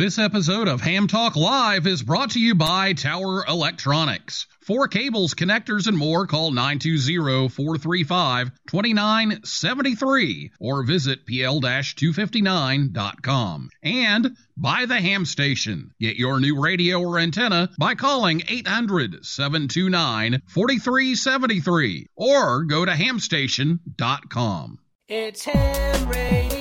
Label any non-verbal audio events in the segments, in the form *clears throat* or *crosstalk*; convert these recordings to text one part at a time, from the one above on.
This episode of Ham Talk Live is brought to you by Tower Electronics. For cables, connectors, and more, call 920-435-2973 or visit pl-259.com. And by the Ham Station. Get your new radio or antenna by calling 800-729-4373 or go to hamstation.com. It's Ham Radio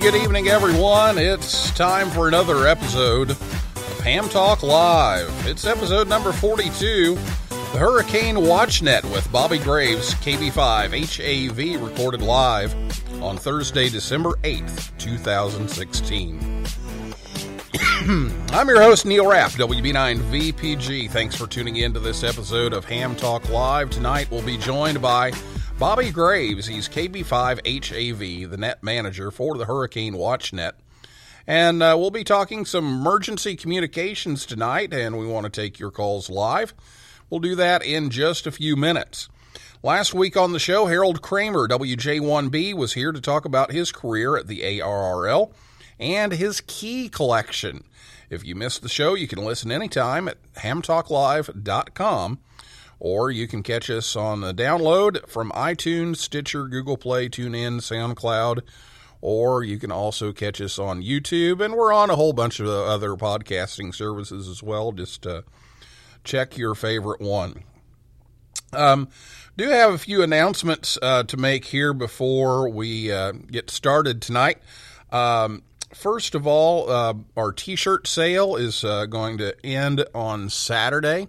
Good evening, everyone. It's time for another episode of Ham Talk Live. It's episode number 42, the Hurricane WatchNet with Bobby Graves, KB5 HAV, recorded live on Thursday, December 8th, 2016. *clears throat* I'm your host, Neil Rapp, WB9VPG. Thanks for tuning in to this episode of Ham Talk Live. Tonight we'll be joined by Bobby Graves. He's KB5HAV, the net manager for the Hurricane Watch Net. And uh, we'll be talking some emergency communications tonight, and we want to take your calls live. We'll do that in just a few minutes. Last week on the show, Harold Kramer, WJ1B, was here to talk about his career at the ARRL and his key collection. If you missed the show, you can listen anytime at hamtalklive.com or you can catch us on the download from iTunes, Stitcher, Google Play, TuneIn, SoundCloud, or you can also catch us on YouTube. And we're on a whole bunch of other podcasting services as well. Just uh, check your favorite one. Um, do have a few announcements uh, to make here before we uh, get started tonight. Um, first of all, uh, our T-shirt sale is uh, going to end on Saturday,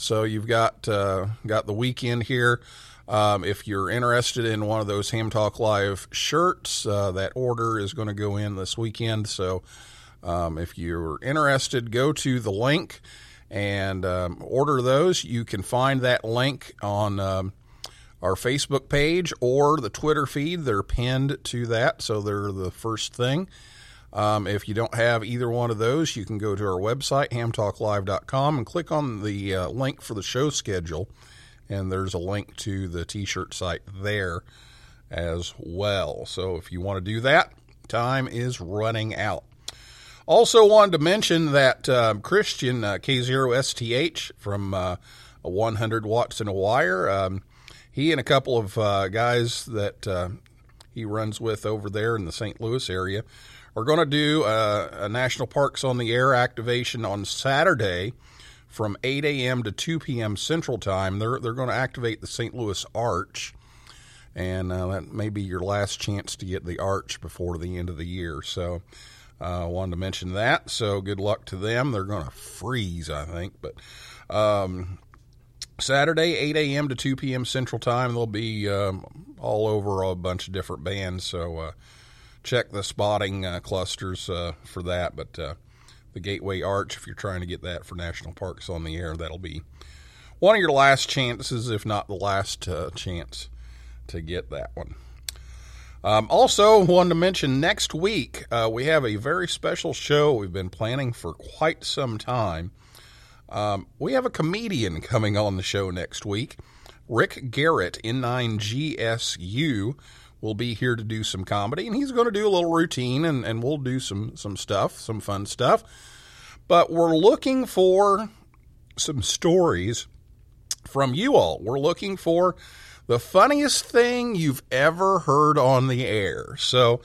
so you've got uh, got the weekend here. Um, if you're interested in one of those Ham Talk Live shirts, uh, that order is going to go in this weekend. So um, if you're interested, go to the link and um, order those. You can find that link on um, our Facebook page or the Twitter feed. They're pinned to that, so they're the first thing. Um, if you don't have either one of those, you can go to our website, hamtalklive.com, and click on the uh, link for the show schedule. And there's a link to the t shirt site there as well. So if you want to do that, time is running out. Also, wanted to mention that um, Christian uh, K0STH from uh, 100 Watts and a Wire, um, he and a couple of uh, guys that uh, he runs with over there in the St. Louis area are going to do a, a National Parks on the Air activation on Saturday from 8 a.m. to 2 p.m. Central Time. They're they're going to activate the St. Louis Arch, and uh, that may be your last chance to get the Arch before the end of the year. So. I uh, wanted to mention that. So good luck to them. They're going to freeze, I think. But um, Saturday, 8 a.m. to 2 p.m. Central Time, they'll be um, all over a bunch of different bands. So uh, check the spotting uh, clusters uh, for that. But uh, the Gateway Arch, if you're trying to get that for National Parks on the air, that'll be one of your last chances, if not the last uh, chance to get that one. Um, also, wanted to mention next week uh, we have a very special show we've been planning for quite some time. Um, we have a comedian coming on the show next week. Rick Garrett, N9GSU, will be here to do some comedy, and he's going to do a little routine, and, and we'll do some some stuff, some fun stuff. But we're looking for some stories from you all. We're looking for the funniest thing you've ever heard on the air. So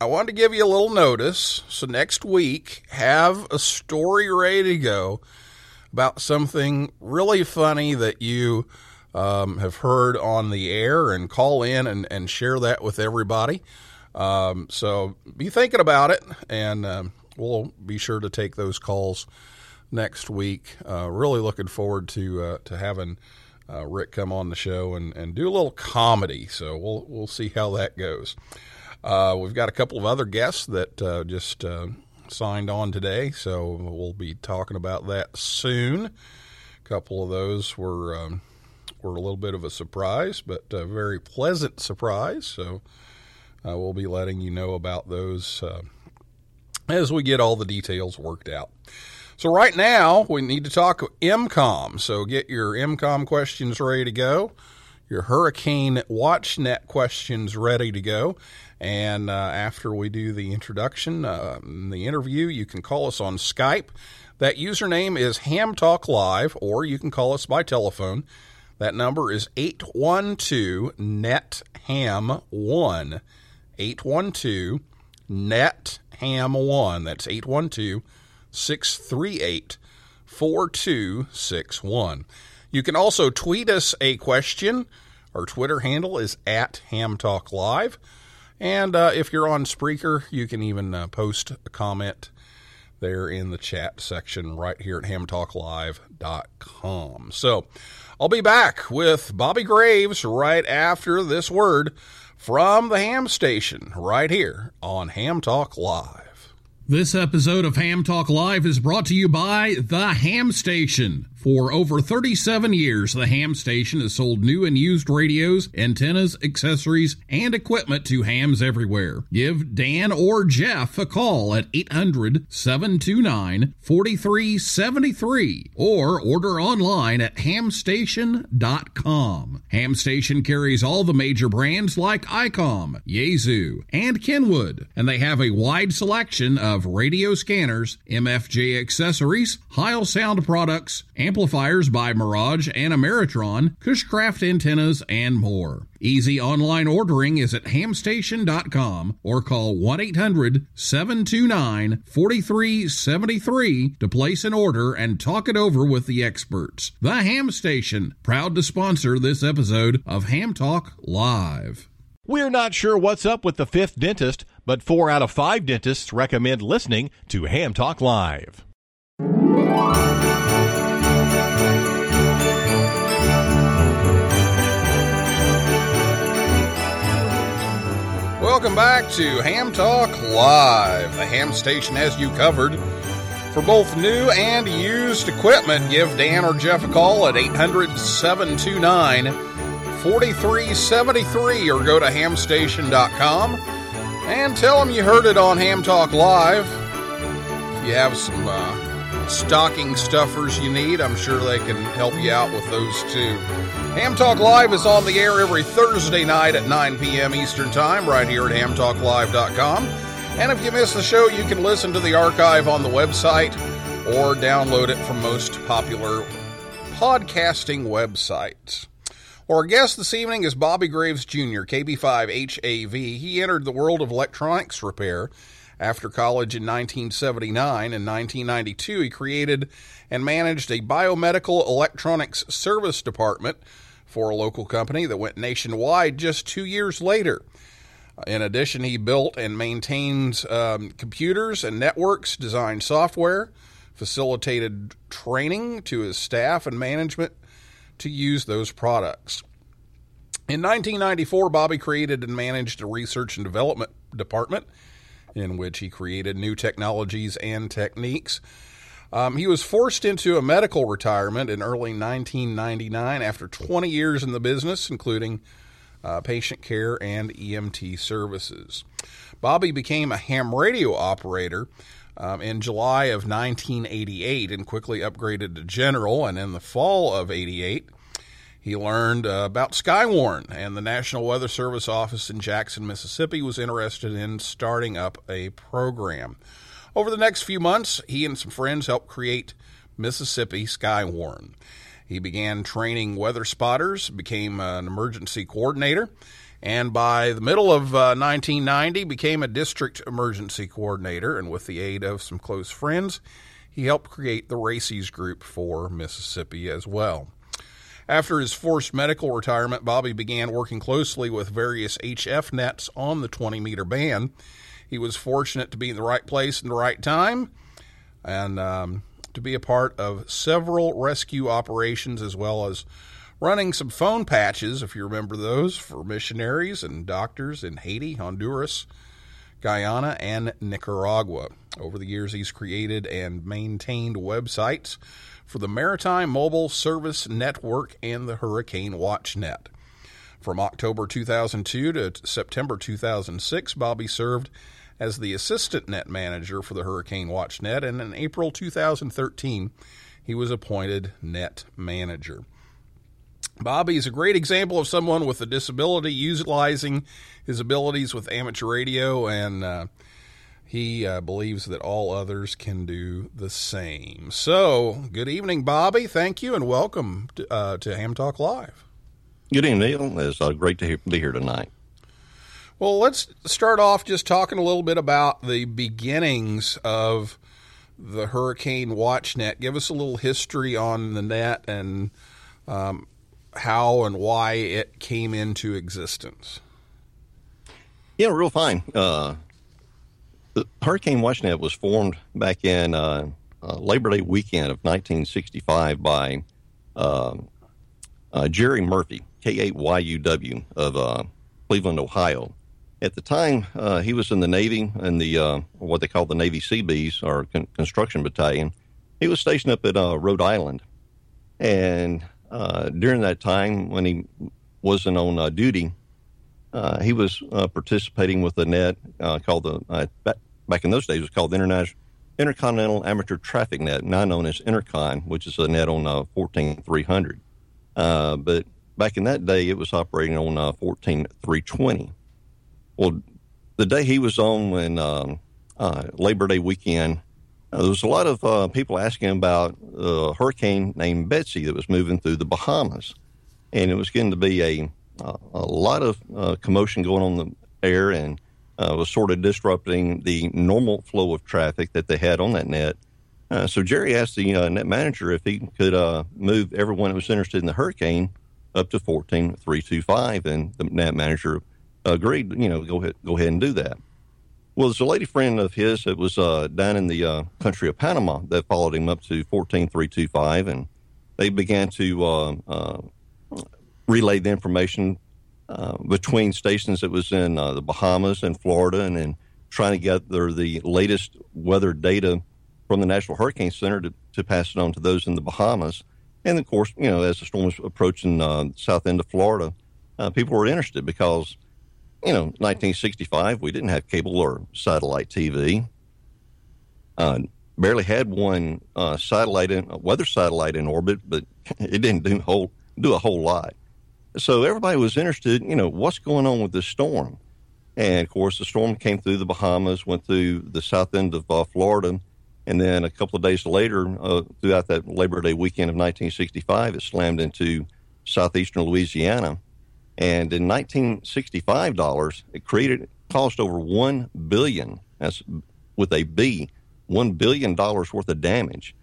I wanted to give you a little notice. So next week, have a story ready to go about something really funny that you um, have heard on the air and call in and, and share that with everybody. Um, so be thinking about it, and um, we'll be sure to take those calls next week. Uh, really looking forward to uh, to having uh, Rick come on the show and, and do a little comedy. So we'll we'll see how that goes. Uh, we've got a couple of other guests that uh, just uh, signed on today, so we'll be talking about that soon. A couple of those were um, were a little bit of a surprise, but a very pleasant surprise. So uh, we'll be letting you know about those uh, as we get all the details worked out. So right now we need to talk EmComm. So get your EmComm questions ready to go, your Hurricane WatchNet questions ready to go. And uh, after we do the introduction, uh, the interview, you can call us on Skype. That username is Ham Talk Live, or you can call us by telephone. That number is 812 NET HAM 1. 812 NET HAM 1. That's 812 638 4261. You can also tweet us a question. Our Twitter handle is at Ham Talk Live. And uh, if you're on Spreaker, you can even uh, post a comment there in the chat section right here at hamtalklive.com. So I'll be back with Bobby Graves right after this word from the ham station right here on Ham Talk Live. This episode of Ham Talk Live is brought to you by The Ham Station. For over 37 years, the Ham Station has sold new and used radios, antennas, accessories, and equipment to hams everywhere. Give Dan or Jeff a call at 800 729 4373 or order online at hamstation.com. Ham Station carries all the major brands like ICOM, Yaesu, and Kenwood, and they have a wide selection of radio scanners, MFJ accessories, Heil sound products, amplifiers by Mirage and Ameritron, Cushcraft antennas, and more. Easy online ordering is at hamstation.com or call 1 800 729 4373 to place an order and talk it over with the experts. The Ham Station, proud to sponsor this episode of Ham Talk Live. We're not sure what's up with the fifth dentist, but four out of five dentists recommend listening to Ham Talk Live. Welcome back to Ham Talk Live. The ham station has you covered. For both new and used equipment, give Dan or Jeff a call at 800 729 4373 or go to hamstation.com and tell them you heard it on Ham Talk Live. If you have some uh, stocking stuffers you need, I'm sure they can help you out with those too. Ham Talk Live is on the air every Thursday night at 9 p.m. Eastern Time, right here at hamtalklive.com. And if you miss the show, you can listen to the archive on the website or download it from most popular podcasting websites. Our guest this evening is Bobby Graves Jr., KB5HAV. He entered the world of electronics repair after college in 1979. and 1992, he created and managed a biomedical electronics service department for a local company that went nationwide just two years later. In addition, he built and maintains um, computers and networks, designed software, facilitated training to his staff and management to use those products. In 1994, Bobby created and managed a research and development department in which he created new technologies and techniques. Um, he was forced into a medical retirement in early 1999 after 20 years in the business, including uh, patient care and EMT services. Bobby became a ham radio operator um, in July of 1988 and quickly upgraded to general. And in the fall of 88, he learned uh, about Skywarn, and the National Weather Service office in Jackson, Mississippi was interested in starting up a program. Over the next few months, he and some friends helped create Mississippi Skywarn. He began training weather spotters, became an emergency coordinator, and by the middle of uh, 1990 became a district emergency coordinator. And with the aid of some close friends, he helped create the RACES group for Mississippi as well. After his forced medical retirement, Bobby began working closely with various HF nets on the 20 meter band. He was fortunate to be in the right place in the right time and um, to be a part of several rescue operations as well as running some phone patches, if you remember those, for missionaries and doctors in Haiti, Honduras, Guyana, and Nicaragua. Over the years, he's created and maintained websites for the Maritime Mobile Service Network and the Hurricane Watch Net. From October 2002 to September 2006, Bobby served as the assistant net manager for the Hurricane Watch Net, and in April 2013, he was appointed net manager. Bobby is a great example of someone with a disability utilizing his abilities with amateur radio, and uh, he uh, believes that all others can do the same. So, good evening, Bobby. Thank you, and welcome to, uh, to Ham Talk Live. Good evening, Neil. It's uh, great to hear, be here tonight. Well, let's start off just talking a little bit about the beginnings of the Hurricane Watch Net. Give us a little history on the net and um, how and why it came into existence. Yeah, real fine. Uh, Hurricane WatchNet was formed back in uh, uh, Labor Day weekend of 1965 by um, uh, Jerry Murphy, K8YUW, of uh, Cleveland, Ohio. At the time, uh, he was in the Navy in the uh, what they call the Navy Seabees or con- construction battalion. He was stationed up at uh, Rhode Island, and uh, during that time when he wasn't on uh, duty, uh, he was uh, participating with a net uh, called the uh, back, back in those days it was called the International Intercontinental Amateur Traffic Net, now known as Intercon, which is a net on uh, 14300. Uh, but back in that day, it was operating on uh, 14320. Well, the day he was on when um, Labor Day weekend, uh, there was a lot of uh, people asking about a hurricane named Betsy that was moving through the Bahamas, and it was getting to be a uh, a lot of uh, commotion going on in the air, and uh, was sort of disrupting the normal flow of traffic that they had on that net. Uh, so Jerry asked the net manager if he could move everyone that was interested in the hurricane up to fourteen three two five, and the net manager agreed. You know, go ahead, go ahead and do that. Well, there's a lady friend of his that was down in the country of Panama that followed him up to 14325, and they began to uh, uh, relay the information uh, between stations that was in uh, the Bahamas and Florida, and then trying to gather the latest weather data from the National Hurricane Center to, to pass it on to those in the Bahamas. And of course, you know, as the storm was approaching uh, south end of Florida, uh, people were interested because you know, 1965, we didn't have cable or satellite TV. Uh, barely had one uh, satellite in, weather satellite in orbit, but *laughs* it didn't do whole do a whole lot. So everybody was interested. You know, what's going on with this storm? And of course, the storm came through the Bahamas, went through the south end of uh, Florida, and then a couple of days later, uh, throughout that Labor Day weekend of 1965, it slammed into southeastern Louisiana and in 1965 dollars, it created cost over one billion. That's with a B, one billion dollars worth of damage,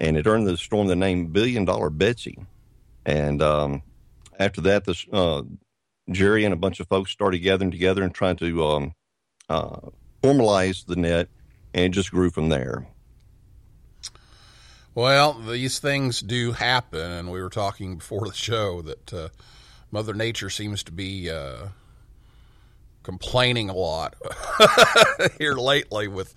and it earned the storm the name Billion Dollar Betsy. And um, after that, this uh, Jerry and a bunch of folks started gathering together and trying to um, uh, formalize the net, and just grew from there. Well, these things do happen, and we were talking before the show that uh, Mother Nature seems to be uh, complaining a lot *laughs* here lately with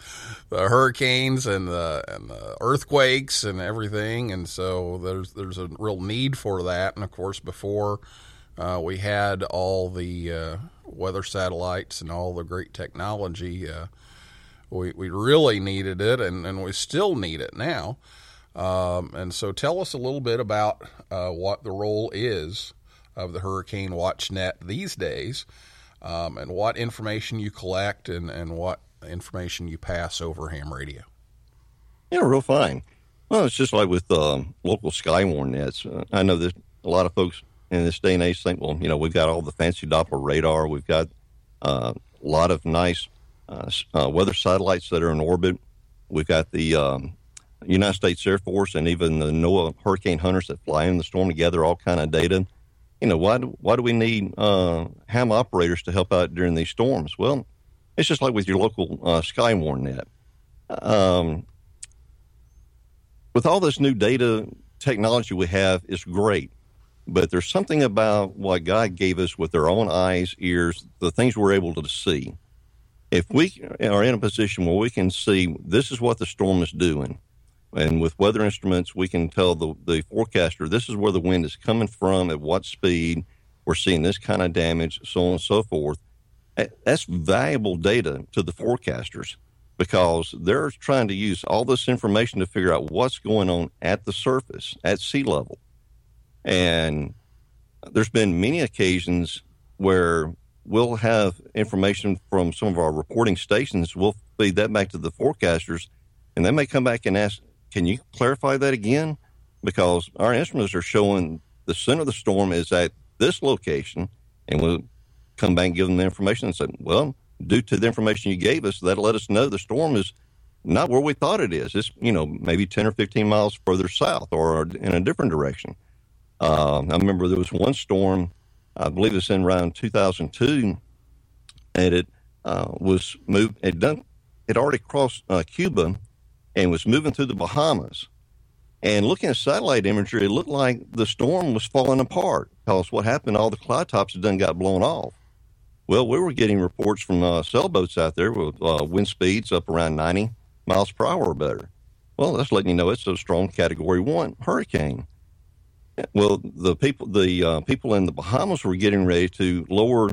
the hurricanes and the and the earthquakes and everything, and so there's there's a real need for that. And of course, before uh, we had all the uh, weather satellites and all the great technology, uh, we we really needed it, and and we still need it now. Um, and so, tell us a little bit about uh, what the role is of the Hurricane Watch Net these days, um, and what information you collect and, and what information you pass over ham radio. Yeah, real fine. Well, it's just like with um, local Skywarn nets. Uh, I know that a lot of folks in this day and age think, well, you know, we've got all the fancy Doppler radar, we've got uh, a lot of nice uh, uh, weather satellites that are in orbit. We've got the um, United States Air Force and even the NOAA hurricane hunters that fly in the storm to gather all kind of data. You know, why do, why do we need uh, ham operators to help out during these storms? Well, it's just like with your local uh, Skywarn net. Um, with all this new data technology we have, it's great. But there's something about what God gave us with our own eyes, ears, the things we're able to see. If we are in a position where we can see this is what the storm is doing, and with weather instruments, we can tell the, the forecaster this is where the wind is coming from, at what speed, we're seeing this kind of damage, so on and so forth. That's valuable data to the forecasters because they're trying to use all this information to figure out what's going on at the surface, at sea level. And there's been many occasions where we'll have information from some of our reporting stations. We'll feed that back to the forecasters, and they may come back and ask, Can you clarify that again? Because our instruments are showing the center of the storm is at this location, and we'll come back and give them the information and say, Well, due to the information you gave us, that'll let us know the storm is not where we thought it is. It's, you know, maybe 10 or 15 miles further south or in a different direction. Um, I remember there was one storm, I believe it's in around 2002, and it uh, was moved. It done. It already crossed uh, Cuba, and was moving through the Bahamas. And looking at satellite imagery, it looked like the storm was falling apart because what happened? All the cloud tops had done got blown off. Well, we were getting reports from uh, sailboats out there with uh, wind speeds up around 90 miles per hour or better. Well, that's letting you know it's a strong Category One hurricane. Well, the people the uh, people in the Bahamas were getting ready to lower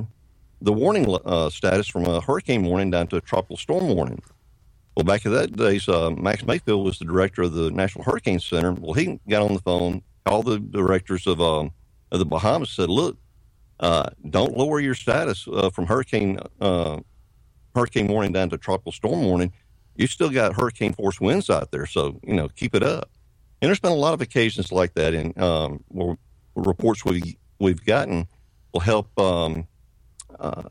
the warning uh, status from a hurricane warning down to a tropical storm warning. Well, back in that days, uh, Max Mayfield was the director of the National Hurricane Center. Well, he got on the phone, called the directors of um, of the Bahamas, said, "Look, uh, don't lower your status uh, from hurricane uh, hurricane warning down to tropical storm warning. You still got hurricane force winds out there, so you know keep it up." And there's been a lot of occasions like that, and um, reports we we've gotten will help um, uh,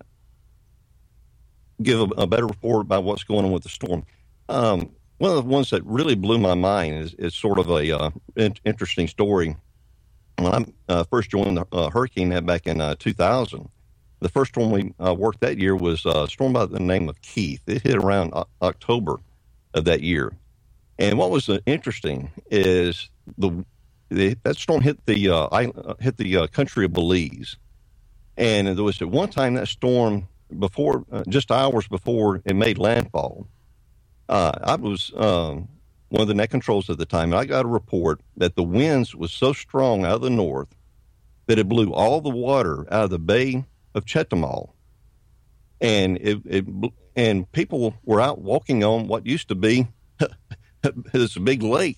give a, a better report about what's going on with the storm. Um, one of the ones that really blew my mind is, is sort of a uh, in- interesting story. When I uh, first joined the uh, hurricane back in uh, 2000, the first storm we uh, worked that year was a storm by the name of Keith. It hit around O- October of that year. And what was uh, interesting is the, the that storm hit the hit the country of Belize, and there was at one time that storm before uh, just hours before it made landfall. Uh, I was um, one of the net controls at the time, and I got a report that the winds was so strong out of the north that it blew all the water out of the Bay of Chetumal, and it, it and people were out walking on what used to be *laughs* this big lake,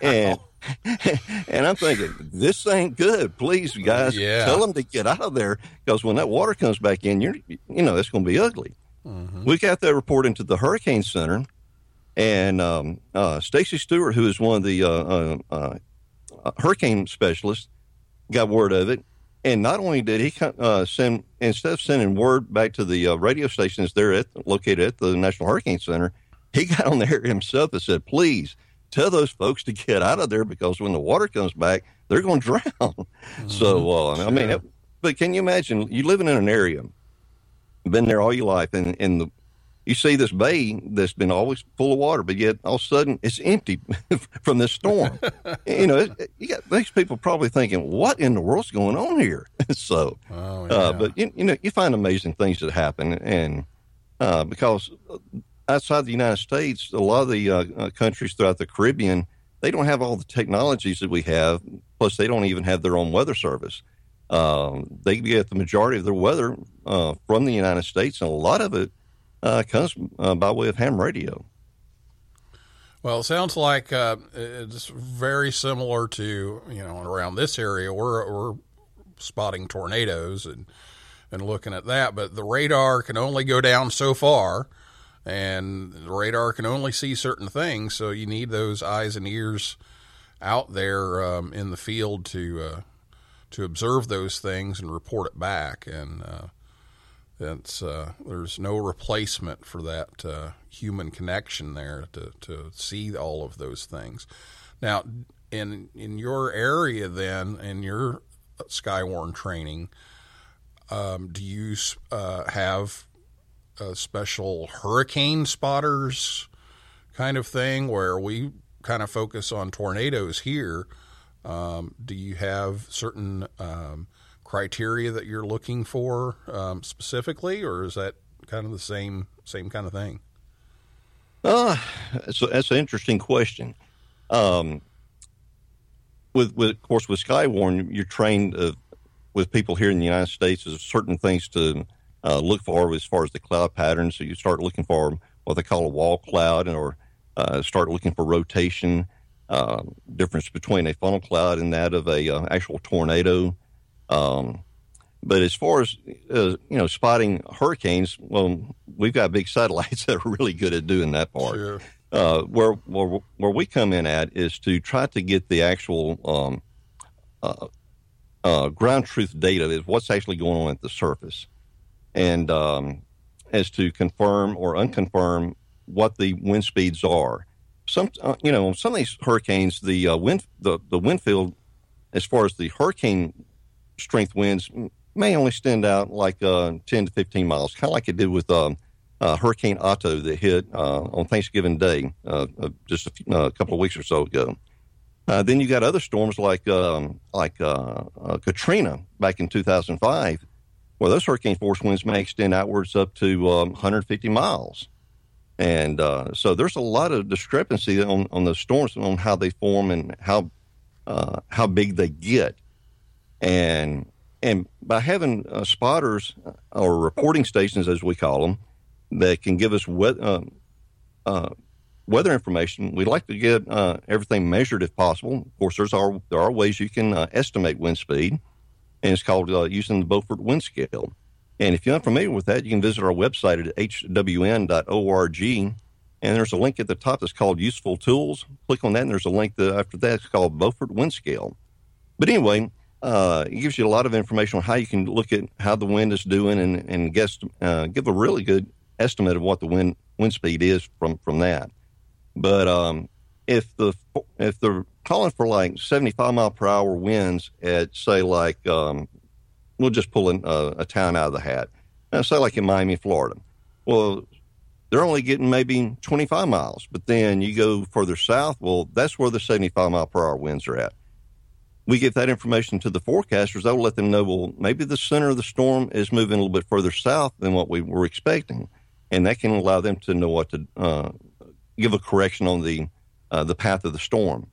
and and I'm thinking this ain't good. Please, guys, Yeah. tell them to get out of there because when that water comes back in, you're you know it's going to be ugly. We got that report into the Hurricane Center, and um, uh, Stacy Stewart, who is one of the uh, uh, uh, hurricane specialists, got word of it. And not only did he uh, send, instead of sending word back to the uh, radio stations there at, located at the National Hurricane Center, he *laughs* got on there himself and said, please tell those folks to get out of there because when the water comes back, they're going *laughs* to drown. So, uh, I mean, it, but can you imagine you living in an area, been there all your life, and, and the, you see this bay that's been always full of water, but yet all of a sudden it's empty *laughs* from this storm. *laughs* you know, it, you got these people probably thinking, "What in the world's going on here?" so, Oh, uh, but you, you know, you find amazing things that happen, and uh, because outside the United States, a lot of the uh, uh, countries throughout the Caribbean, they don't have all the technologies that we have. Plus, they don't even have their own weather service. Um, they get the majority of their weather uh, from the United States, and a lot of it uh, comes uh, by way of ham radio. Well, it sounds like uh, it's very similar to you know around this area. We're we're spotting tornadoes and and looking at that, but the radar can only go down so far, and radar can only see certain things, so you need those eyes and ears out there um, in the field to uh, to observe those things and report it back. And uh, uh, there's no replacement for that uh, human connection there to to see all of those things. Now, in in your area, then in your Skywarn training, um, do you uh, have a special hurricane spotters kind of thing where we kind of focus on tornadoes here? Um, do you have certain um, criteria that you're looking for um, specifically, or is that kind of the same same kind of thing? Uh, so that's an interesting question. Um, with, with of course with Skywarn, you're trained uh, with people here in the United States. There's certain things to uh, look for as far as the cloud patterns. So you start looking for what they call a wall cloud, or uh, start looking for rotation. Uh, difference between a funnel cloud and that of a uh, actual tornado. Um, but as far as uh, you know, spotting hurricanes, well, we've got big satellites *laughs* that are really good at doing that part. Sure. Uh, where, where where we come in at is to try to get the actual um, uh, uh, ground truth data is what's actually going on at the surface, and um, as to confirm or unconfirm what the wind speeds are. Some uh, you know some of these hurricanes, the uh, wind the the wind field, as far as the hurricane strength winds, may only stand out like uh, ten to fifteen miles, kind of like it did with. Um, uh, Hurricane Otto that hit uh, on Thanksgiving Day uh, just a, few, a, couple of weeks or so ago. Then you got other storms like um, like Katrina back in 2005, where those hurricane force winds may extend outwards up to um, 150 miles. And so there's a lot of discrepancy on, on the storms on how they form and how how big they get. And and by having spotters or reporting stations, as we call them, that can give us we- uh, uh, weather information. We'd like to get uh, everything measured if possible. Of course, there's are, there are ways you can uh, estimate wind speed, and it's called uh, using the Beaufort Wind Scale. And if you're unfamiliar with that, you can visit our website at hwn.org. And there's a link at the top that's called Useful Tools. Click on that, and there's a link that after that it's called Beaufort Wind Scale. But anyway, uh, it gives you a lot of information on how you can look at how the wind is doing and, and guess, uh, give a really good estimate of what the wind wind speed is from from that. But um, if the if they're calling for like 75 mile per hour winds at say like um, we'll just pull in, uh, a town out of the hat, uh, say like in Miami, Florida. Well, they're only getting maybe 25 miles, but then you go further south. Well, that's where the 75 mile per hour winds are at. We get that information to the forecasters. They'll let them know, well, maybe the center of the storm is moving a little bit further south than what we were expecting and that can allow them to know what to uh, give a correction on the uh, the path of the storm.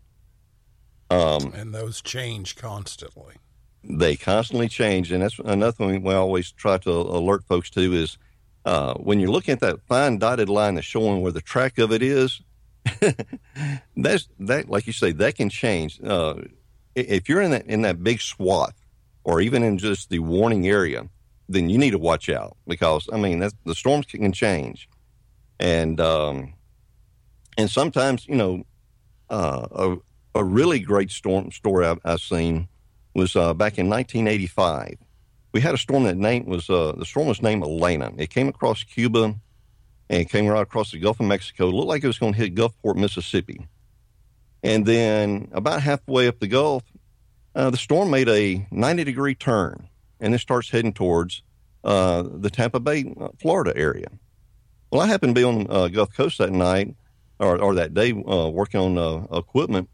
Um, and those change constantly. They constantly change, and that's another thing we always try to alert folks to is uh, when you're looking at that fine dotted line that's showing where the track of it is. *laughs* that's that, like you say, that can change. Uh, if you're in that in that big swath, or even in just the warning area, then you need to watch out because I mean the storms can change, and um, and sometimes you know uh, a a really great storm story I've, I've seen was uh, back in 1985. We had a storm that name was uh, the storm was named Elena. It came across Cuba and came right across the Gulf of Mexico. It looked like it was going to hit Gulfport, Mississippi. And then about halfway up the Gulf, uh, the storm made a 90 degree turn and it starts heading towards uh, the Tampa Bay, uh, Florida area. Well, I happened to be on uh, Gulf Coast that night or, or that day uh, working on uh, equipment,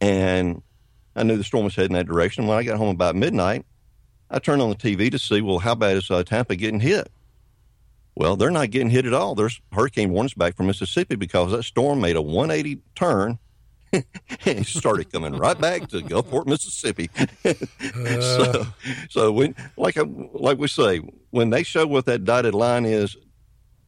and I knew the storm was heading that direction. When I got home about midnight, I turned on the TV to see, well, how bad is Tampa getting hit? Well, they're not getting hit at all. There's hurricane warnings back from Mississippi because that storm made a 180 turn *laughs* and started coming right back to Gulfport, Mississippi. *laughs* so, so when, like, I, like we say, when they show what that dotted line is,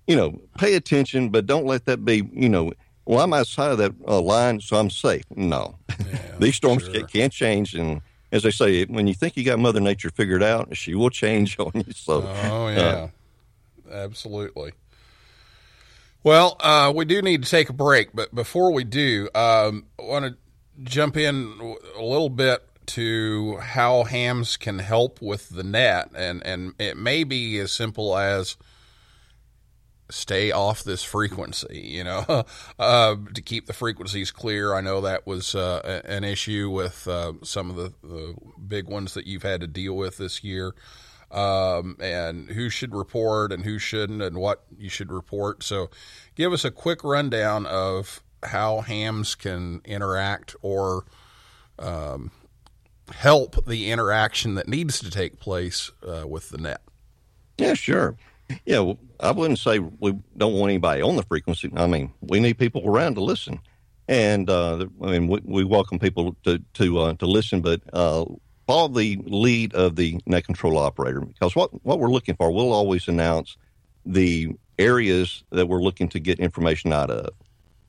you know, pay attention, but don't let that be, you know, well, I'm outside of that uh, line, so I'm safe. No, yeah, *laughs* these storms sure. can, change, and as they say, when you think you got Mother Nature figured out, she will change *laughs* on you. So, oh yeah, uh, absolutely. Well, uh, we do need to take a break, but before we do, um, I want to jump in a little bit to how hams can help with the net, and and it may be as simple as stay off this frequency, you know, *laughs* uh, to keep the frequencies clear. I know that was uh, an issue with uh, some of the, the big ones that you've had to deal with this year um, and who should report and who shouldn't and what you should report. So, give us a quick rundown of how hams can interact or um, help the interaction that needs to take place uh, with the net. Yeah, sure. Yeah, well, I wouldn't say we don't want anybody on the frequency. I mean, we need people around to listen, and uh, I mean, we, we welcome people to to uh, to listen, but uh, follow the lead of the net control operator because what what we're looking for, we'll always announce the areas that we're looking to get information out of,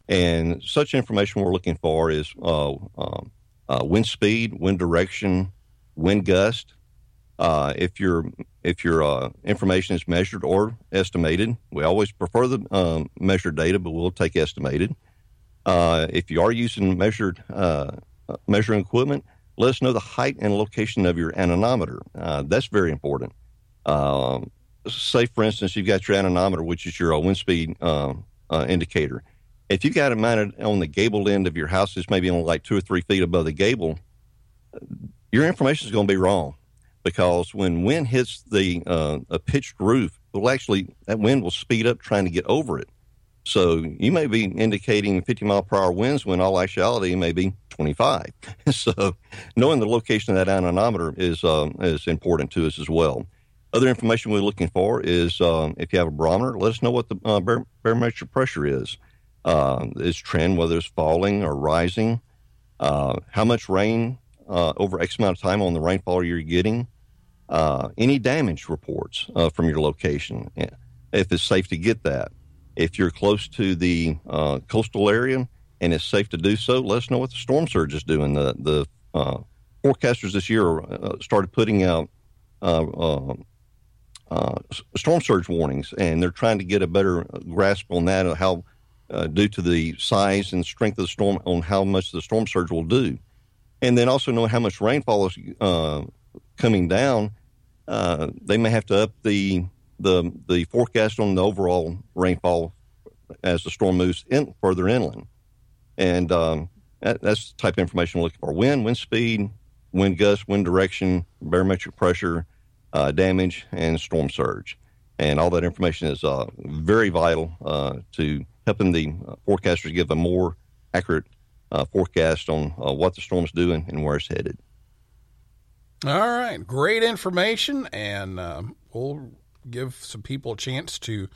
and such information we're looking for is uh, um, uh, wind speed, wind direction, wind gust. Uh, if your if your uh, information is measured or estimated, we always prefer the um, measured data, but we'll take estimated. Uh, if you are using measured uh, measuring equipment, let us know the height and location of your anemometer. Uh, that's very important. Um, say, for instance, you've got your anemometer, which is your uh, wind speed um, indicator. If you've got it mounted on the gable end of your house, it's maybe only like two or three feet above the gable, your information is going to be wrong because when wind hits the uh, a pitched roof, will actually that wind will speed up trying to get over it. So you may be indicating 50 mile per hour winds when all actuality may be 25. *laughs* so knowing the location of that anemometer is uh, is important to us as well. Other information we're looking for is um, if you have a barometer, let us know what the uh, bar- barometric pressure is. Uh, is trend whether it's falling or rising, uh, how much rain uh, over X amount of time on the rainfall you're getting, uh, any damage reports uh, from your location, if it's safe to get that. If you're close to the uh, coastal area and it's safe to do so, let us know what the storm surge is doing. The, the uh, forecasters this year uh, started putting out storm surge warnings, and they're trying to get a better grasp on that, how uh, due to the size and strength of the storm on how much the storm surge will do. And then also know how much rainfall is uh, coming down, uh, they may have to up the, the the forecast on the overall rainfall as the storm moves in further inland. And um, that, that's the type of information we're looking for: wind, wind speed, wind gust, wind direction, barometric pressure, uh, damage, and storm surge. And all that information is uh, very vital uh, to helping the uh, forecasters give a more accurate forecast on what the storm's doing and where it's headed. All right, great information, and um, we'll give some people a chance to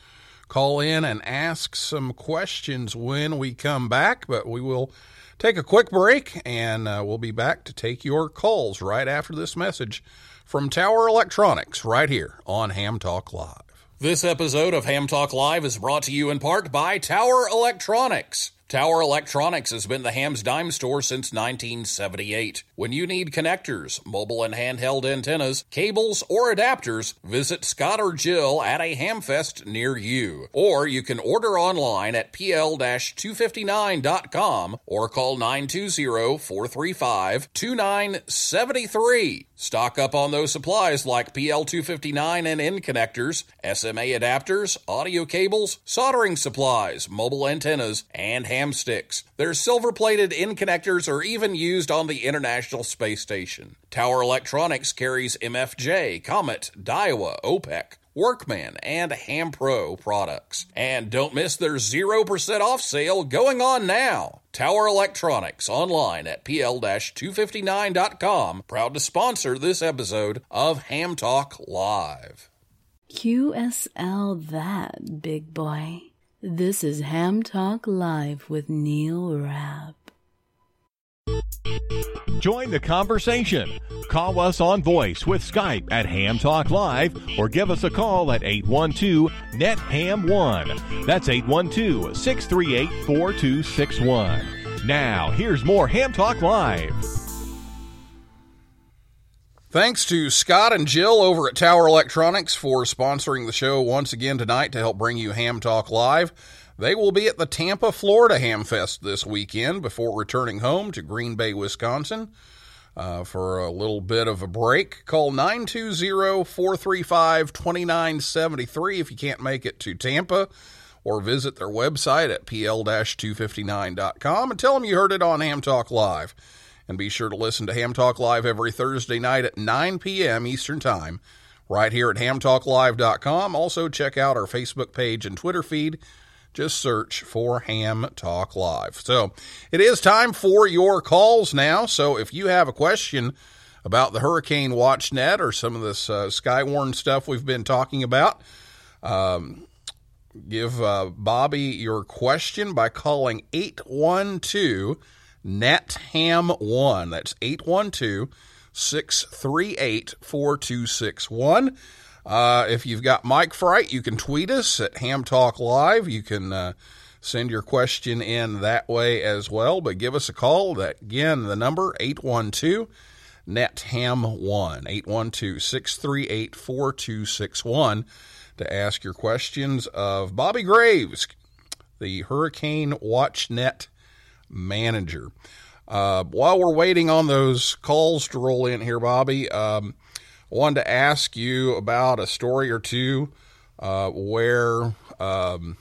call in and ask some questions when we come back. But we will take a quick break, and uh, we'll be back to take your calls right after this message from Tower Electronics right here on Ham Talk Live. This episode of Ham Talk Live is brought to you in part by Tower Electronics. Tower Electronics has been the Ham's dime store since 1978. When you need connectors, mobile and handheld antennas, cables, or adapters, visit Scott or Jill at a Hamfest near you. Or you can order online at pl-259.com or call 920-435-2973. Stock up on those supplies like PL259 and N connectors, SMA adapters, audio cables, soldering supplies, mobile antennas, and ham sticks. Their silver plated N connectors are even used on the International Space Station. Tower Electronics carries MFJ, Comet, Daiwa, OPEK. Workman, and Ham Pro products. And don't miss their 0% off sale going on now. Tower Electronics online at pl-259.com. Proud to sponsor this episode of Ham Talk Live. QSL that, big boy. This is Ham Talk Live with Neil Rapp. Join the conversation. Call us on voice with Skype at Ham Talk Live or give us a call at 812 NET HAM 1. That's 812 638 4261. Now, here's more Ham Talk Live. Thanks to Scott and Jill over at Tower Electronics for sponsoring the show once again tonight to help bring you Ham Talk Live. They will be at the Tampa, Florida Hamfest this weekend before returning home to Green Bay, Wisconsin uh, for a little bit of a break. Call 920 435 2973 if you can't make it to Tampa, or visit their website at pl 259.com and tell them you heard it on Ham Talk Live. And be sure to listen to Ham Talk Live every Thursday night at 9 p.m. Eastern Time, right here at hamtalklive.com. Also, check out our Facebook page and Twitter feed just search for Ham Talk Live. So it is time for your calls now. So if you have a question about the Hurricane Watch Net or some of this uh, Skywarn stuff we've been talking about, um, give uh, Bobby your question by calling 812 NET HAM 1. That's 812 638 4261. Uh, if you've got Mike fright, you can tweet us at Ham Talk Live. You can uh, send your question in that way as well. But give us a call. That again, the number 812 net ham 1 812 638 4261 to ask your questions of Bobby Graves, the Hurricane Watch Net manager. Uh, while we're waiting on those calls to roll in here, Bobby, um, wanted to ask you about a story or two uh, where um,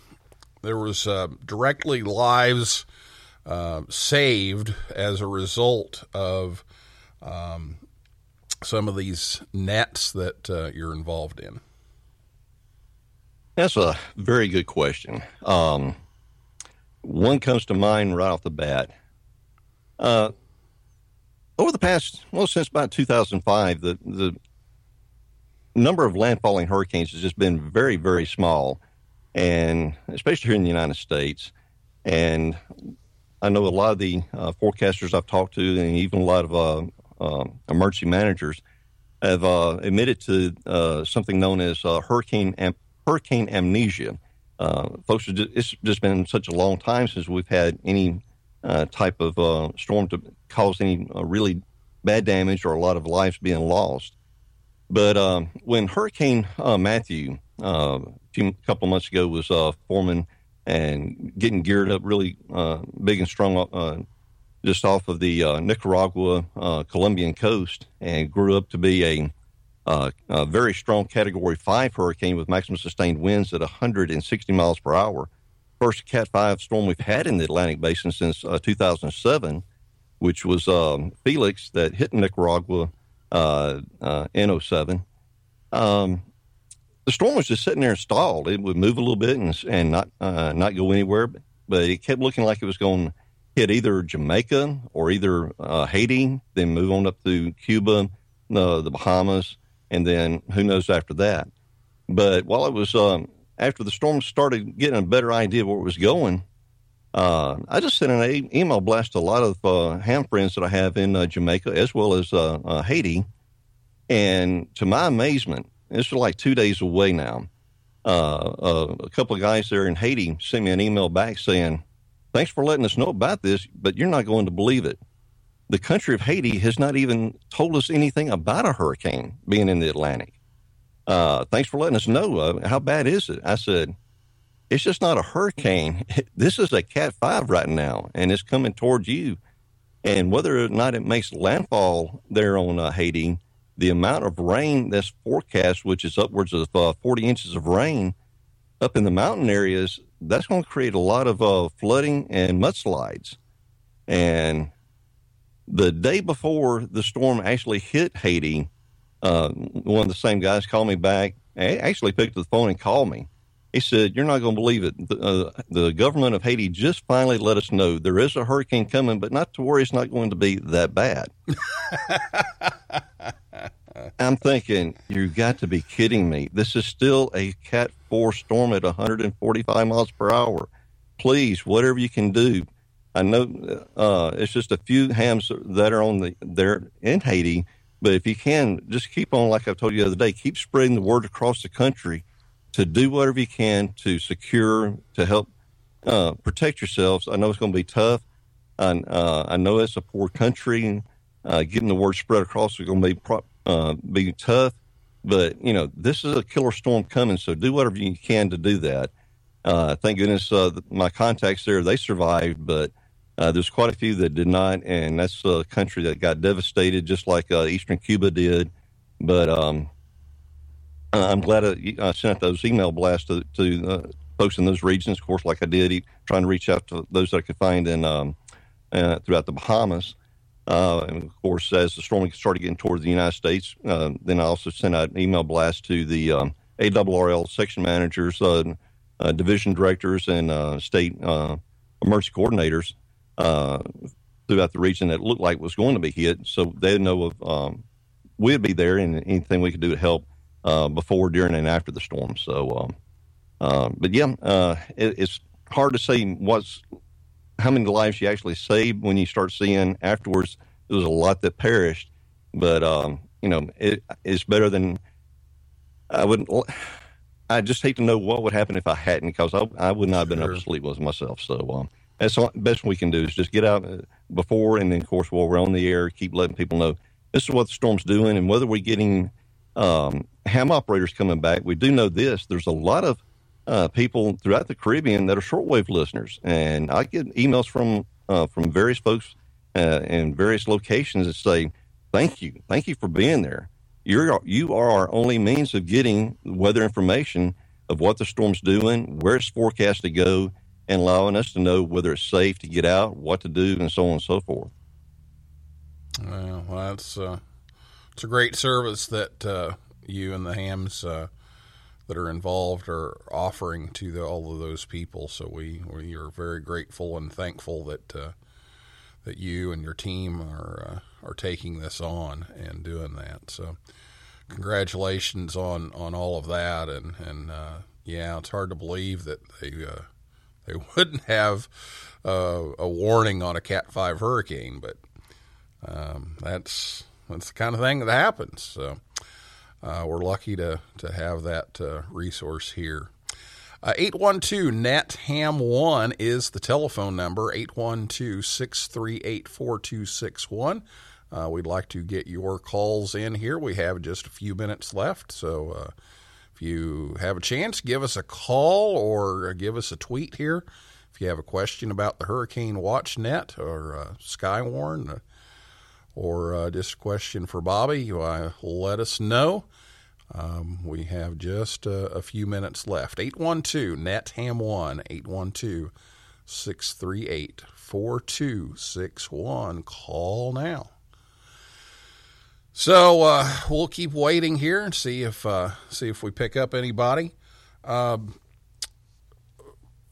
there was uh, directly lives uh, saved as a result of um, some of these nets that uh, you're involved in. That's a very good question. Um, one comes to mind right off the bat. Uh, over the past, well, since about 2005, the, the number of landfalling hurricanes has just been very, very small, and especially here in the United States. And I know a lot of the uh, forecasters I've talked to, and even a lot of uh, uh, emergency managers, have uh, admitted to uh, something known as uh, hurricane am- hurricane amnesia. folks, it's just been such a long time since we've had any type of storm to cause any really bad damage or a lot of lives being lost. But um, when Hurricane uh, Matthew uh, a few couple months ago was uh, forming and getting geared up really uh, big and strong uh, just off of the uh, Nicaragua Colombian coast and grew up to be a, a, very strong Category 5 hurricane with maximum sustained winds at 160 miles per hour. First Cat 5 storm we've had in the Atlantic Basin since 2007, which was um, Felix that hit Nicaragua uh, uh, in 07. Um, the storm was just sitting there stalled. It would move a little bit and, and not uh, not go anywhere, but, but, it kept looking like it was going to hit either Jamaica or either uh, Haiti, then move on up through Cuba, uh, the Bahamas, and then who knows after that. But while it was um, after the storm started getting a better idea of where it was going, uh, I just sent an a- email blast to a lot of uh, ham friends that I have in uh, Jamaica as well as uh, uh, Haiti. And to my amazement, this is like two days away now. Uh, a couple of guys there in Haiti sent me an email back saying, Thanks for letting us know about this, but you're not going to believe it. The country of Haiti has not even told us anything about a hurricane being in the Atlantic. thanks for letting us know. how bad is it? I said, it's just not a hurricane. *laughs* This is a Cat 5 right now, and it's coming towards you. And whether or not it makes landfall there on uh, Haiti, the amount of rain that's forecast, which is upwards of uh, 40 inches of rain up in the mountain areas, that's going to create a lot of uh, flooding and mudslides. And the day before the storm actually hit Haiti, uh, one of the same guys called me back, actually picked up the phone and called me he said, You're not going to believe it. The, uh, the, government of Haiti just finally let us know there is a hurricane coming, but not to worry, it's not going to be that bad. *laughs* I'm thinking, You've got to be kidding me. This is still a Cat 4 storm at 145 miles per hour. Please, whatever you can do. I know uh, it's just a few hams that are on the there in Haiti, but if you can, just keep on, like I told you the other day, keep spreading the word across the country to do whatever you can to secure, to help uh, protect yourselves. I know it's going to be tough. I, uh, I know it's a poor country. Uh, getting the word spread across is going to be pro- uh, be tough. But you know, this is a killer storm coming, so do whatever you can to do that. uh, thank goodness uh, my contacts there they survived, but there's quite a few that did not, and that's a country that got devastated, just like Eastern Cuba did. But um, uh, I'm glad I, sent those email blasts to, to uh, folks in those regions. Of course, like I did, trying to reach out to those that I could find in um, uh, throughout the Bahamas. Uh, and of course, as the storm started getting towards the United States, then I also sent out an email blast to the um, section managers, division directors, and state emergency coordinators throughout the region that looked like was going to be hit, so they know of um, we'd be there and anything we could do to help uh, before, during, and after the storm. So, um, uh, but yeah, uh, it, it's hard to say what's how many lives you actually saved when you start seeing afterwards. There was a lot that perished, but um, you know it, it's better than I wouldn't. I just hate to know what would happen if I hadn't, because I, I would not have been Sure. able to sleep with myself. So um, that's the best we can do is just get out uh, before, and then of course while we're on the air, keep letting people know this is what the storm's doing, and whether we're getting um, ham operators coming back. We do know this: there's a lot of uh, people throughout the Caribbean that are shortwave listeners, and I get emails from uh, from various folks uh, in various locations that say, "Thank you, thank you for being there. You're you are our only means of getting weather information of what the storm's doing, where it's forecast to go, and allowing us to know whether it's safe to get out, what to do, and so on and so forth." Well, that's uh, it's a great service that uh, you and the hams uh, that are involved are offering to the, all of those people. So we we are very grateful and thankful that uh, that you and your team are uh, are taking this on and doing that. So congratulations on on all of that. And and uh, yeah, it's hard to believe that they uh, they *laughs* wouldn't have a warning on a Cat Five hurricane, but um, that's that's the kind of thing that happens. So uh, we're lucky to to have that uh, resource here. Uh, 812 net ham 1 is the telephone number 812-638-4261 uh, we'd like to get your calls in here we have just a few minutes left so uh, if you have a chance give us a call or give us a tweet here if you have a question about the hurricane watch net or uh, skywarn or uh, just a question for Bobby, uh, let us know. Um, we have just uh, a few minutes left. 812 NET HAM 1 812 638 4261. Call now. So uh, we'll keep waiting here and see if uh, see if we pick up anybody. Um,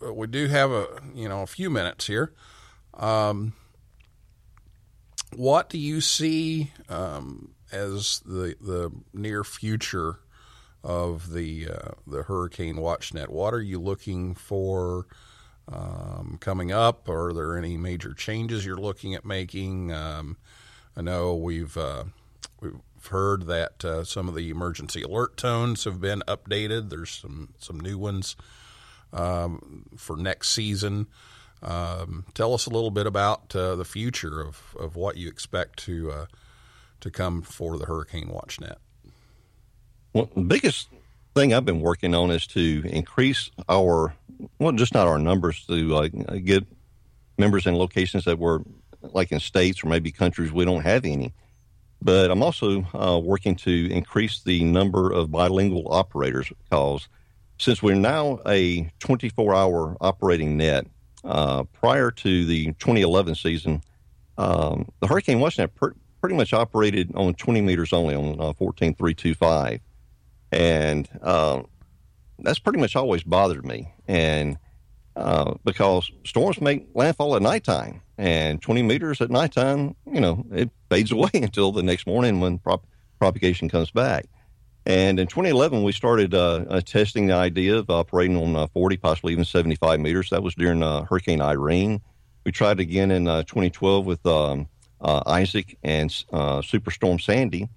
we do have a you know a few minutes here. Um, what do you see um, as the the near future of the uh, the Hurricane WatchNet? What are you looking for um, coming up? Are there any major changes you're looking at making? Um, I know we've uh, we've heard that uh, some of the emergency alert tones have been updated. There's some some new ones um, for next season. Um, tell us a little bit about uh, the future of, of what you expect to uh, to come for the Hurricane WatchNet. Well, the biggest thing I've been working on is to increase our, well, just not our numbers, to uh, get members in locations that were like in states or maybe countries we don't have any. But I'm also uh, working to increase the number of bilingual operators because since we're now a 24 hour operating net, uh, prior to the 2011 season, um, the Hurricane WatchNet per- pretty much operated on 20 meters only on uh, 14325 and uh, that's pretty much always bothered me. And uh, because storms make landfall at nighttime, and 20 meters at nighttime, you know, it fades *laughs* away until the next morning when prop- propagation comes back. And in 2011, we started uh, uh, testing the idea of operating on uh, 40, possibly even 75 meters. That was during uh, Hurricane Irene. We tried again in uh, 2012 with um, Isaac and Superstorm Sandy.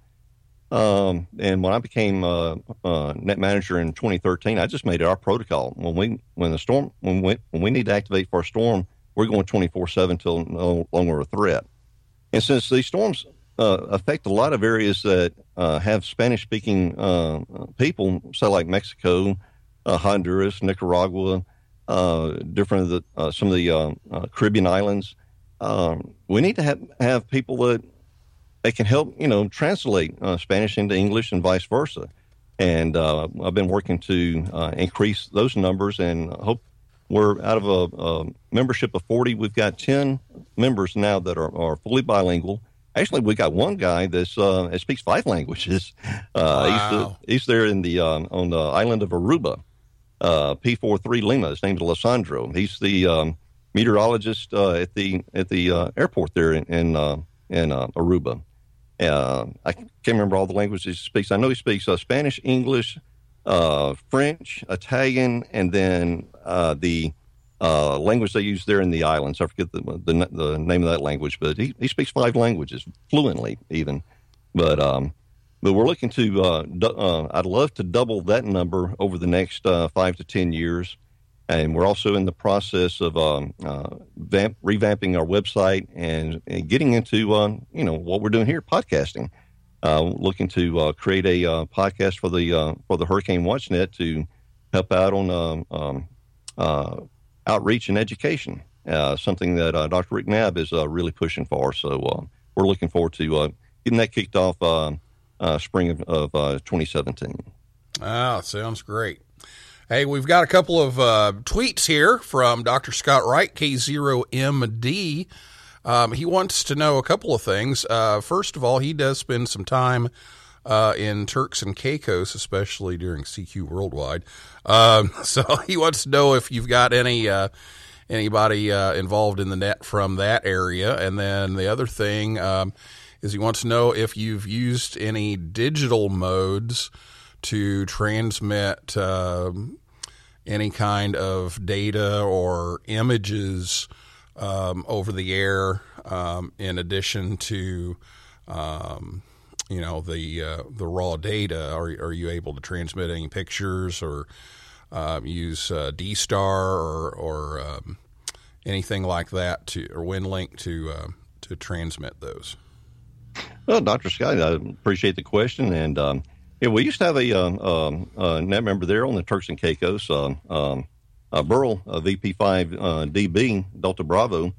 Um, and when I became uh, uh, net manager in 2013, I just made it our protocol. When we when the storm when we when we need to activate for a storm, we're going 24 seven till no longer a threat. And since these storms uh, affect a lot of areas that uh, have Spanish speaking uh, people, say like Mexico, uh, Honduras, Nicaragua, uh, different of the uh, some of the uh, Caribbean islands. Um, we need to have have people that they can help you know translate Spanish into English and vice versa. And I've been working to increase those numbers, and hope we're out of a, a membership of 40. We've got 10 members now that are, are fully bilingual. Actually, we got one guy that's uh, that speaks five languages. Uh, Wow. he's, he's there in the um, on the island of Aruba, uh, P43 Lima. His name's Alessandro. He's the um, meteorologist uh, at the at the uh, airport there in in, uh, in uh, Aruba. Uh, I can't remember all the languages he speaks. I know he speaks uh, Spanish, English, uh, French, Italian, and then uh, the uh, language they use there in the islands. I forget the, the the name of that language, but he, he speaks five languages fluently, even. But um, but we're looking to. Uh, du- uh, I'd love to double that number over the next uh, five to ten years, and we're also in the process of um, uh, vamp, revamping our website and, and getting into um, you know what we're doing here, podcasting. Uh, looking to uh, create a uh, podcast for the uh, for the Hurricane WatchNet to help out on um, um, uh, outreach and education. Uh, something that uh, Dr. Rick Knabb is uh, really pushing for. So uh, we're looking forward to uh, getting that kicked off uh, spring of, of uh, 2017. Ah, sounds great. Hey, we've got a couple of tweets here from Dr. Scott Wright, K0MD. Um, he wants to know a couple of things. First of all, he does spend some time uh, in Turks and Caicos, especially during CQ Worldwide. Um, *laughs* so he wants to know if you've got any uh, anybody uh, involved in the net from that area. And then the other thing um, is he wants to know if you've used any digital modes to transmit um, any kind of data or images um, over the air, um, in addition to um, you know the uh, the raw data. Are are you able to transmit any pictures or um, use uh, D Star or or um, anything like that to or WinLink to uh, to transmit those? Well, Dr. Scott, I appreciate the question. And um, yeah, we used to have a, um, uh, net member there on the Turks and Caicos, um, um, uh, Burl, uh, VP5 uh, DB, Delta Bravo.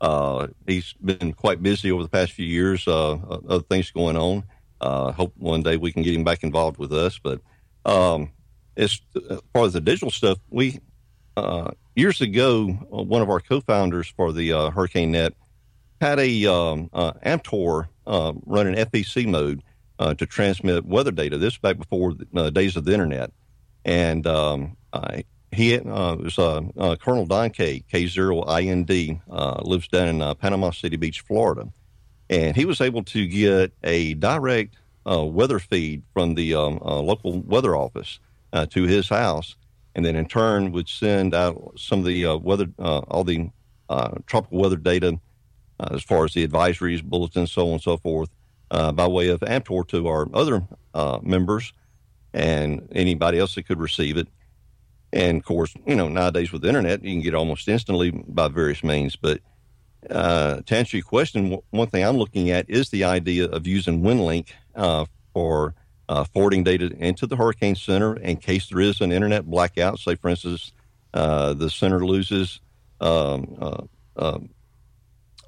Uh, he's been quite busy over the past few years, uh, other things going on. Uh, hope one day we can get him back involved with us. But um, as far as the digital stuff, we uh, years ago, uh, one of our co-founders for the uh, Hurricane Net had a um, uh, Amtor uh, running FEC mode uh, to transmit weather data. This back before the uh, days of the internet, and um, I, he uh, was uh, uh, Colonel Don K K0IND uh, lives down in uh, Panama City Beach, Florida, and he was able to get a direct uh, weather feed from the um, uh, local weather office to his house, and then in turn would send out some of the weather, all the tropical weather data as far as the advisories, bulletins, so on and so forth, by way of Amtor to our other members and anybody else that could receive it. And of course, you know, nowadays with the internet, you can get almost instantly by various means. But uh, to answer your question, w- one thing I'm looking at is the idea of using WinLink uh, for uh, forwarding data into the Hurricane Center in case there is an internet blackout. Say, for instance, uh, the center loses um, uh, um,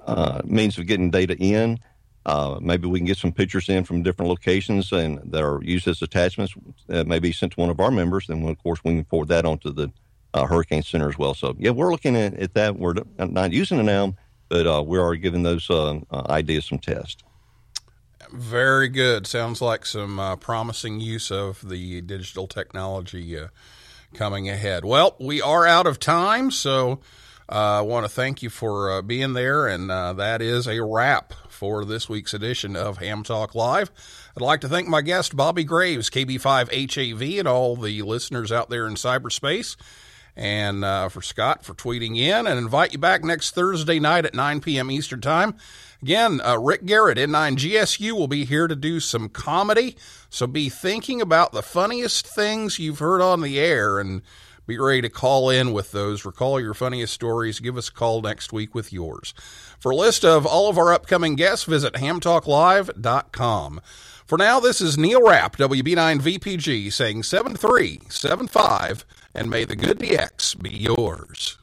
uh, means of getting data in. Uh, maybe we can get some pictures in from different locations and that are used as attachments that may be sent to one of our members. Then, of course, we can forward that onto the uh, Hurricane Center as well. So, yeah, we're looking at, at that. We're not using it now, but uh, we are giving those uh, uh, ideas some test. Very good. Sounds like some uh, promising use of the digital technology uh, coming ahead. Well, we are out of time, so uh, I want to thank you for uh, being there, and uh, that is a wrap for this week's edition of Ham Talk Live. I'd like to thank my guest, Bobby Graves, KB5HAV, and all the listeners out there in cyberspace. And uh, for Scott for tweeting in, and invite you back next Thursday night at 9 p.m. Eastern Time. Again, uh, Rick Garrett, N9GSU, will be here to do some comedy. So be thinking about the funniest things you've heard on the air and be ready to call in with those. Recall your funniest stories. Give us a call next week with yours. For a list of all of our upcoming guests, visit hamtalklive.com. For now, this is Neil Rapp, WB9VPG, saying 7375 and may the good DX be yours.